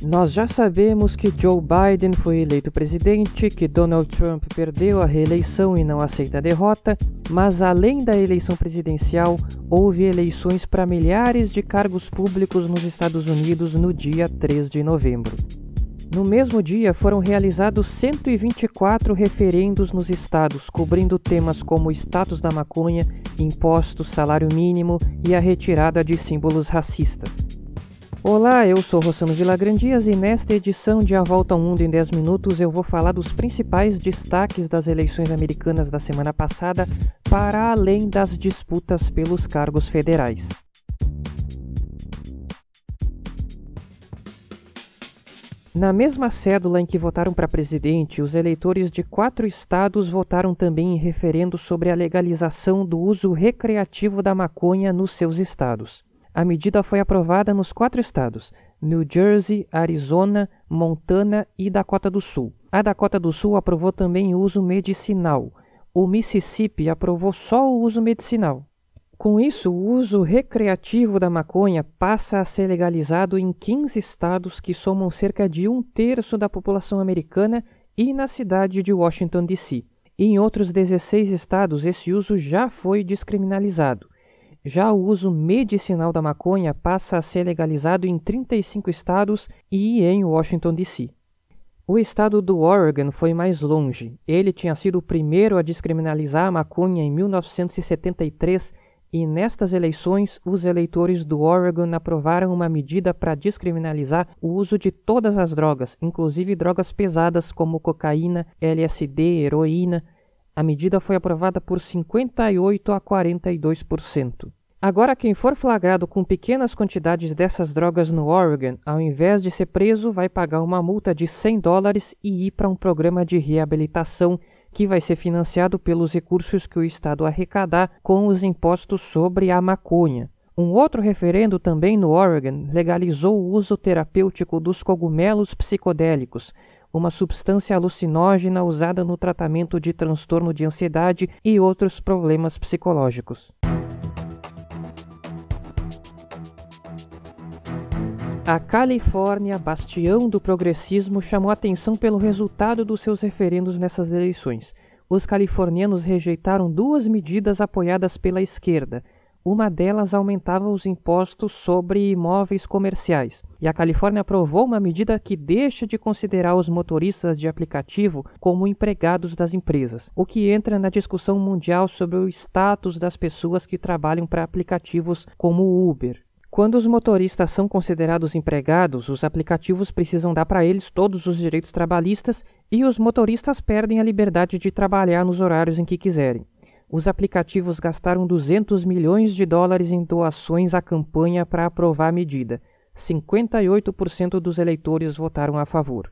Nós já sabemos que Joe Biden foi eleito presidente, que Donald Trump perdeu a reeleição e não aceita a derrota, mas além da eleição presidencial, houve eleições para milhares de cargos públicos nos Estados Unidos no dia 3 de novembro. No mesmo dia, foram realizados 124 referendos nos estados, cobrindo temas como o status da maconha, impostos, salário mínimo e a retirada de símbolos racistas. Olá, eu sou Rossano Vilagrandias e nesta edição de A Volta ao Mundo em 10 Minutos eu vou falar dos principais destaques das eleições americanas da semana passada, para além das disputas pelos cargos federais. Na mesma cédula em que votaram para presidente, os eleitores de quatro estados votaram também em referendo sobre a legalização do uso recreativo da maconha nos seus estados. A medida foi aprovada nos quatro estados: New Jersey, Arizona, Montana e Dakota do Sul. A Dakota do Sul aprovou também o uso medicinal. O Mississippi aprovou só o uso medicinal. Com isso, o uso recreativo da maconha passa a ser legalizado em 15 estados que somam cerca de um terço da população americana e na cidade de Washington, D.C. Em outros 16 estados, esse uso já foi descriminalizado. Já o uso medicinal da maconha passa a ser legalizado em 35 estados e em Washington, D.C. O estado do Oregon foi mais longe. Ele tinha sido o primeiro a descriminalizar a maconha em 1973 e nestas eleições os eleitores do Oregon aprovaram uma medida para descriminalizar o uso de todas as drogas, inclusive drogas pesadas como cocaína, LSD, heroína. A medida foi aprovada por 58 a 42%. Agora, quem for flagrado com pequenas quantidades dessas drogas no Oregon, ao invés de ser preso, vai pagar uma multa de 100 dólares e ir para um programa de reabilitação que vai ser financiado pelos recursos que o Estado arrecadar com os impostos sobre a maconha. Um outro referendo também no Oregon legalizou o uso terapêutico dos cogumelos psicodélicos, uma substância alucinógena usada no tratamento de transtorno de ansiedade e outros problemas psicológicos. A Califórnia, bastião do progressismo, chamou atenção pelo resultado dos seus referendos nessas eleições. Os californianos rejeitaram duas medidas apoiadas pela esquerda. Uma delas aumentava os impostos sobre imóveis comerciais, e a Califórnia aprovou uma medida que deixa de considerar os motoristas de aplicativo como empregados das empresas, o que entra na discussão mundial sobre o status das pessoas que trabalham para aplicativos como o Uber. Quando os motoristas são considerados empregados, os aplicativos precisam dar para eles todos os direitos trabalhistas e os motoristas perdem a liberdade de trabalhar nos horários em que quiserem. Os aplicativos gastaram 200 milhões de dólares em doações à campanha para aprovar a medida. 58% dos eleitores votaram a favor.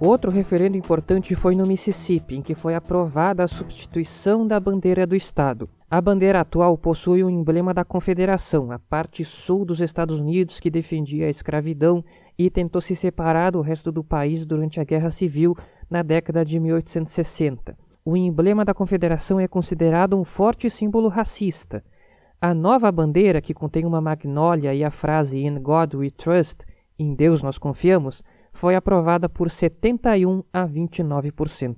Outro referendo importante foi no Mississippi, em que foi aprovada a substituição da bandeira do Estado. A bandeira atual possui o um emblema da Confederação, a parte sul dos Estados Unidos que defendia a escravidão e tentou se separar do resto do país durante a Guerra Civil na década de 1860. O emblema da Confederação é considerado um forte símbolo racista. A nova bandeira, que contém uma magnólia e a frase In God We Trust, em Deus nós confiamos, foi aprovada por 71 a 29%.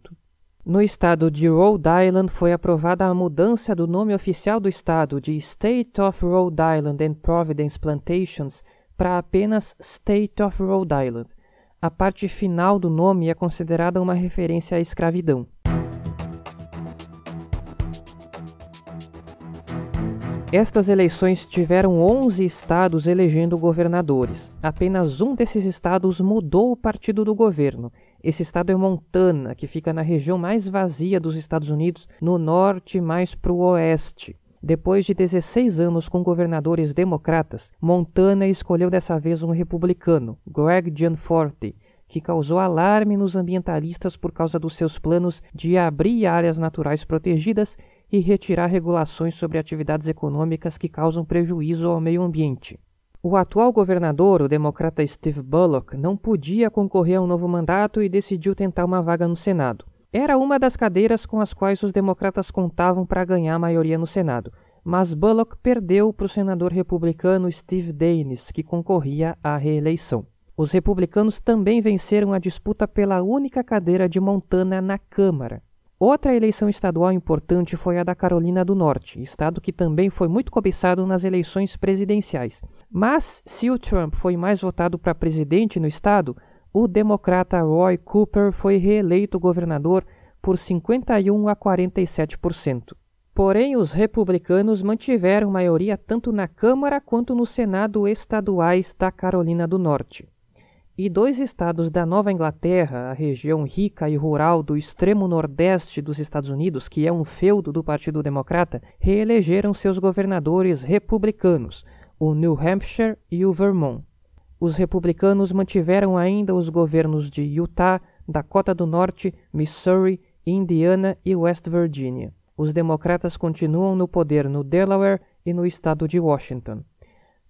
No estado de Rhode Island foi aprovada a mudança do nome oficial do estado de State of Rhode Island and Providence Plantations para apenas State of Rhode Island. A parte final do nome é considerada uma referência à escravidão. Estas eleições tiveram 11 estados elegendo governadores. Apenas um desses estados mudou o partido do governo. Esse estado é Montana, que fica na região mais vazia dos Estados Unidos, no norte mais para o oeste. Depois de 16 anos com governadores democratas, Montana escolheu dessa vez um republicano, Greg Gianforte, que causou alarme nos ambientalistas por causa dos seus planos de abrir áreas naturais protegidas e retirar regulações sobre atividades econômicas que causam prejuízo ao meio ambiente. O atual governador, o democrata Steve Bullock, não podia concorrer a um novo mandato e decidiu tentar uma vaga no Senado. Era uma das cadeiras com as quais os democratas contavam para ganhar a maioria no Senado. mas Bullock perdeu para o senador republicano Steve Daines, que concorria à reeleição. Os republicanos também venceram a disputa pela única cadeira de Montana na Câmara. Outra eleição estadual importante foi a da Carolina do Norte, estado que também foi muito cobiçado nas eleições presidenciais. Mas, se o Trump foi mais votado para presidente no estado, o democrata Roy Cooper foi reeleito governador por 51 a 47%. Porém, os republicanos mantiveram maioria tanto na Câmara quanto no Senado estaduais da Carolina do Norte. E dois estados da Nova Inglaterra, a região rica e rural do extremo nordeste dos Estados Unidos, que é um feudo do Partido Democrata, reelegeram seus governadores republicanos, o New Hampshire e o Vermont. Os republicanos mantiveram ainda os governos de Utah, Dakota do Norte, Missouri, Indiana e West Virginia. Os democratas continuam no poder no Delaware e no estado de Washington.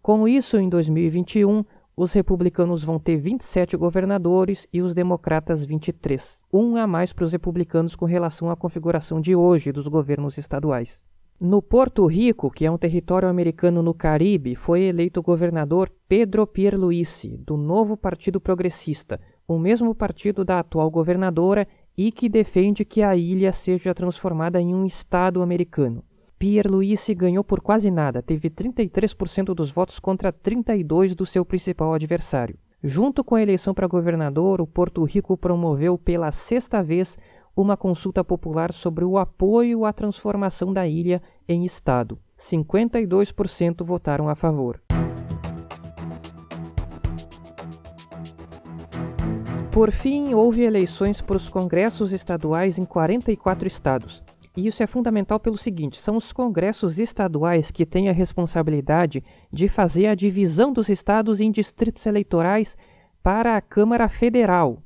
Com isso, em 2021, os republicanos vão ter 27 governadores e os democratas 23, um a mais para os republicanos com relação à configuração de hoje dos governos estaduais. No Porto Rico, que é um território americano no Caribe, foi eleito governador Pedro Pierluisi, do novo Partido Progressista, o mesmo partido da atual governadora e que defende que a ilha seja transformada em um estado americano. Pierluisi ganhou por quase nada, teve 33% dos votos contra 32% do seu principal adversário. Junto com a eleição para governador, o Porto Rico promoveu pela sexta vez uma consulta popular sobre o apoio à transformação da ilha em Estado. 52% votaram a favor. Por fim, houve eleições para os congressos estaduais em 44 estados. E isso é fundamental pelo seguinte: são os congressos estaduais que têm a responsabilidade de fazer a divisão dos estados em distritos eleitorais para a Câmara Federal.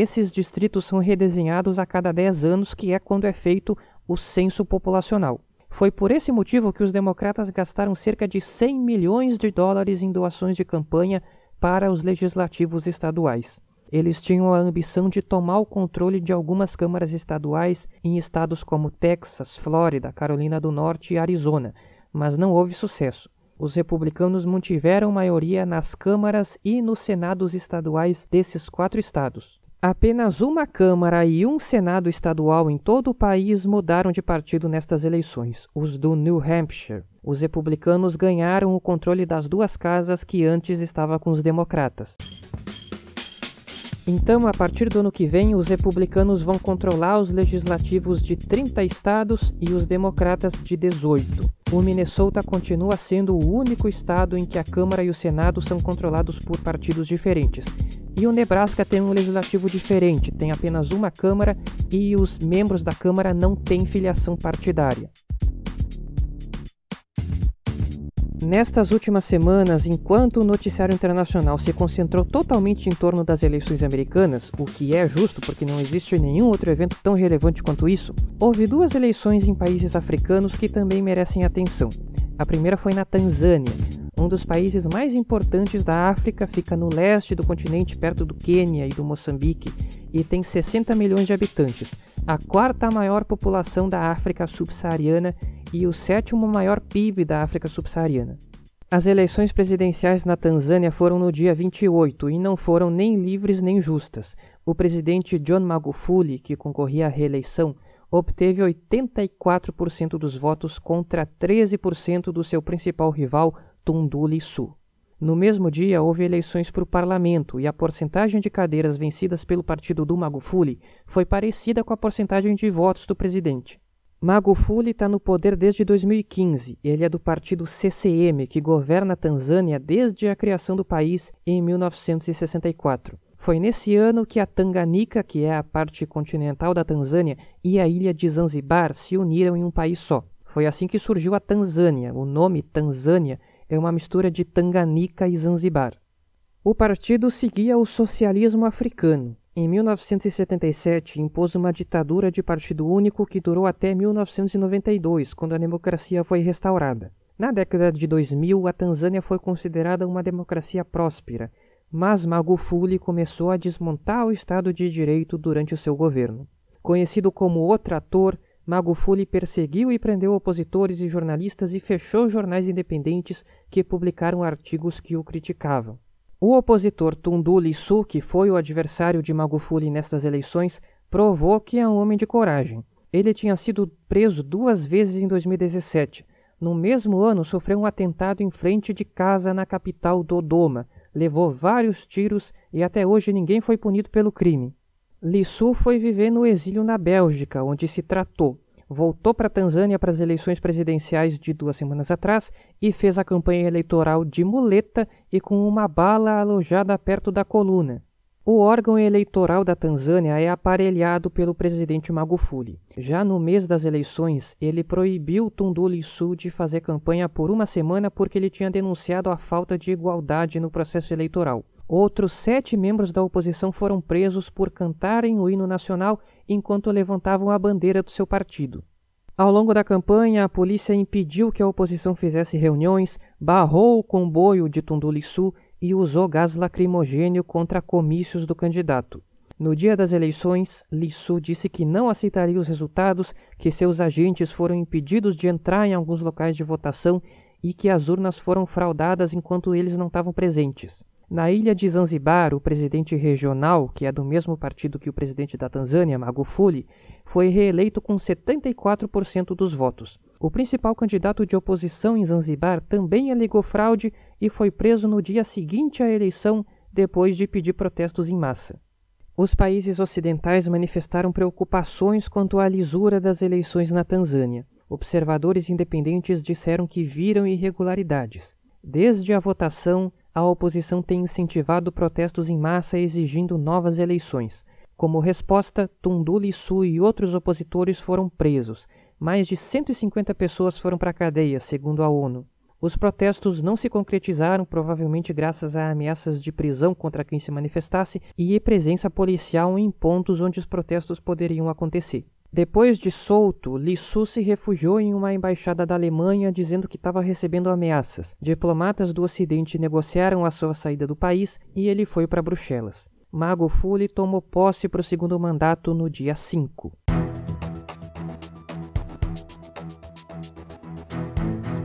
Esses distritos são redesenhados a cada 10 anos, que é quando é feito o censo populacional. Foi por esse motivo que os democratas gastaram cerca de 100 milhões de dólares em doações de campanha para os legislativos estaduais. Eles tinham a ambição de tomar o controle de algumas câmaras estaduais em estados como Texas, Flórida, Carolina do Norte e Arizona, mas não houve sucesso. Os republicanos mantiveram maioria nas câmaras e nos senados estaduais desses quatro estados. Apenas uma Câmara e um Senado estadual em todo o país mudaram de partido nestas eleições, os do New Hampshire. Os republicanos ganharam o controle das duas casas que antes estava com os democratas. Então, a partir do ano que vem, os republicanos vão controlar os legislativos de 30 estados e os democratas de 18. O Minnesota continua sendo o único estado em que a Câmara e o Senado são controlados por partidos diferentes. E o Nebraska tem um legislativo diferente, tem apenas uma Câmara e os membros da Câmara não têm filiação partidária. Nestas últimas semanas, enquanto o noticiário internacional se concentrou totalmente em torno das eleições americanas, o que é justo porque não existe nenhum outro evento tão relevante quanto isso, houve duas eleições em países africanos que também merecem atenção. A primeira foi na Tanzânia, um dos países mais importantes da África, fica no leste do continente, perto do Quênia e do Moçambique, e tem 60 milhões de habitantes, a quarta maior população da África subsaariana e o sétimo maior PIB da África subsaariana. As eleições presidenciais na Tanzânia foram no dia 28 e não foram nem livres nem justas. O presidente John Magufuli, que concorria à reeleição, obteve 84% dos votos contra 13% do seu principal rival, Tundu Lissu. No mesmo dia, houve eleições para o parlamento e a porcentagem de cadeiras vencidas pelo partido do Magufuli foi parecida com a porcentagem de votos do presidente. Magufuli está no poder desde 2015. Ele é do partido CCM, que governa a Tanzânia desde a criação do país em 1964. Foi nesse ano que a Tanganica, que é a parte continental da Tanzânia, e a ilha de Zanzibar se uniram em um país só. Foi assim que surgiu a Tanzânia. O nome Tanzânia é uma mistura de Tanganica e Zanzibar. O partido seguia o socialismo africano. Em 1977, impôs uma ditadura de partido único que durou até 1992, quando a democracia foi restaurada. Na década de 2000, a Tanzânia foi considerada uma democracia próspera, mas Magufuli começou a desmontar o Estado de Direito durante o seu governo. Conhecido como o trator, Magufuli perseguiu e prendeu opositores e jornalistas e fechou jornais independentes que publicaram artigos que o criticavam. O opositor Tundu Lissu, que foi o adversário de Magufuli nestas eleições, provou que é um homem de coragem. Ele tinha sido preso duas vezes em 2017. No mesmo ano, sofreu um atentado em frente de casa na capital Dodoma, levou vários tiros e até hoje ninguém foi punido pelo crime. Lissu foi viver no exílio na Bélgica, onde se tratou. Voltou para a Tanzânia para as eleições presidenciais de duas semanas atrás e fez a campanha eleitoral de muleta e com uma bala alojada perto da coluna. O órgão eleitoral da Tanzânia é aparelhado pelo presidente Magufuli. Já no mês das eleições, ele proibiu Tundu Lissu de fazer campanha por uma semana porque ele tinha denunciado a falta de igualdade no processo eleitoral. Outros sete membros da oposição foram presos por cantarem o hino nacional enquanto levantavam a bandeira do seu partido. Ao longo da campanha, a polícia impediu que a oposição fizesse reuniões, barrou o comboio de Tundu Lissu e usou gás lacrimogênio contra comícios do candidato. No dia das eleições, Lissu disse que não aceitaria os resultados, que seus agentes foram impedidos de entrar em alguns locais de votação e que as urnas foram fraudadas enquanto eles não estavam presentes. Na ilha de Zanzibar, o presidente regional, que é do mesmo partido que o presidente da Tanzânia, Magufuli, foi reeleito com 74% dos votos. O principal candidato de oposição em Zanzibar também alegou fraude e foi preso no dia seguinte à eleição, depois de pedir protestos em massa. Os países ocidentais manifestaram preocupações quanto à lisura das eleições na Tanzânia. Observadores independentes disseram que viram irregularidades. Desde a votação, a oposição tem incentivado protestos em massa exigindo novas eleições. Como resposta, Tundu Lissu e outros opositores foram presos. Mais de 150 pessoas foram para a cadeia, segundo a ONU. Os protestos não se concretizaram, provavelmente graças a ameaças de prisão contra quem se manifestasse e presença policial em pontos onde os protestos poderiam acontecer. Depois de solto, Lissu se refugiou em uma embaixada da Alemanha dizendo que estava recebendo ameaças. Diplomatas do Ocidente negociaram a sua saída do país e ele foi para Bruxelas. Mago Fuli tomou posse para o segundo mandato no dia 5.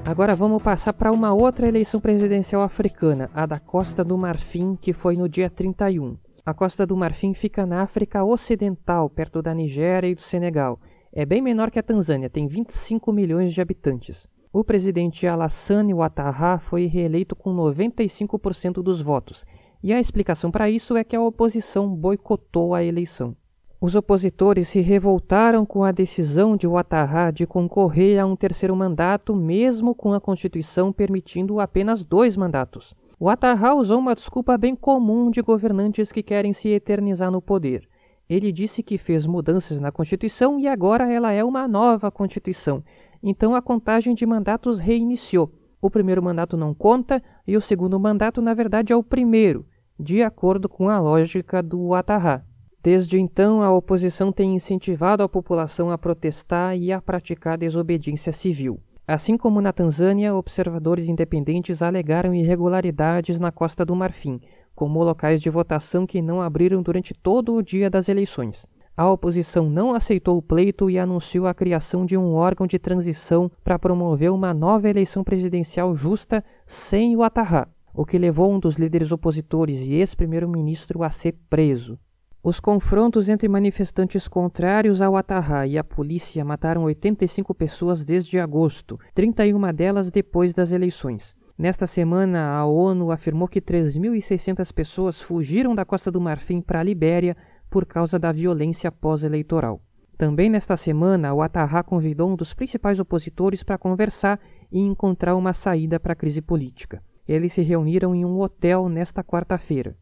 Agora vamos passar para uma outra eleição presidencial africana, a da Costa do Marfim, que foi no dia 31. A Costa do Marfim fica na África Ocidental, perto da Nigéria e do Senegal. É bem menor que a Tanzânia, tem 25 milhões de habitantes. O presidente Alassane Ouattara foi reeleito com 95% dos votos, e a explicação para isso é que a oposição boicotou a eleição. Os opositores se revoltaram com a decisão de Ouattara de concorrer a um terceiro mandato, mesmo com a Constituição permitindo apenas dois mandatos. Ouattara usou uma desculpa bem comum de governantes que querem se eternizar no poder. Ele disse que fez mudanças na Constituição e agora ela é uma nova Constituição. Então a contagem de mandatos reiniciou. O primeiro mandato não conta e o segundo mandato, na verdade, é o primeiro, de acordo com a lógica do Ouattara. Desde então, a oposição tem incentivado a população a protestar e a praticar desobediência civil. Assim como na Tanzânia, observadores independentes alegaram irregularidades na Costa do Marfim, como locais de votação que não abriram durante todo o dia das eleições. A oposição não aceitou o pleito e anunciou a criação de um órgão de transição para promover uma nova eleição presidencial justa sem o Atarrá, o que levou um dos líderes opositores e ex-primeiro-ministro a ser preso. Os confrontos entre manifestantes contrários ao Atarrá e a polícia mataram 85 pessoas desde agosto, 31 delas depois das eleições. Nesta semana, a ONU afirmou que 3.600 pessoas fugiram da Costa do Marfim para a Libéria por causa da violência pós-eleitoral. Também nesta semana, o Atarrá convidou um dos principais opositores para conversar e encontrar uma saída para a crise política. Eles se reuniram em um hotel nesta quarta-feira.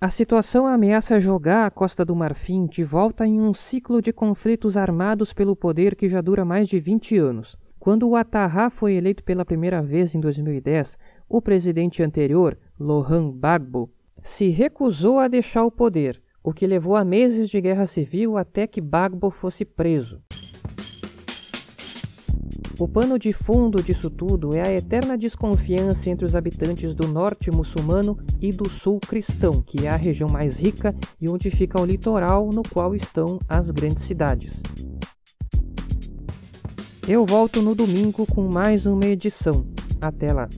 A situação ameaça jogar a Costa do Marfim de volta em um ciclo de conflitos armados pelo poder que já dura mais de 20 anos. Quando o Atarrá foi eleito pela primeira vez em 2010, o presidente anterior, Lohan Bagbo, se recusou a deixar o poder, o que levou a meses de guerra civil até que Bagbo fosse preso. O pano de fundo disso tudo é a eterna desconfiança entre os habitantes do norte muçulmano e do sul cristão, que é a região mais rica e onde fica o litoral no qual estão as grandes cidades. Eu volto no domingo com mais uma edição. Até lá!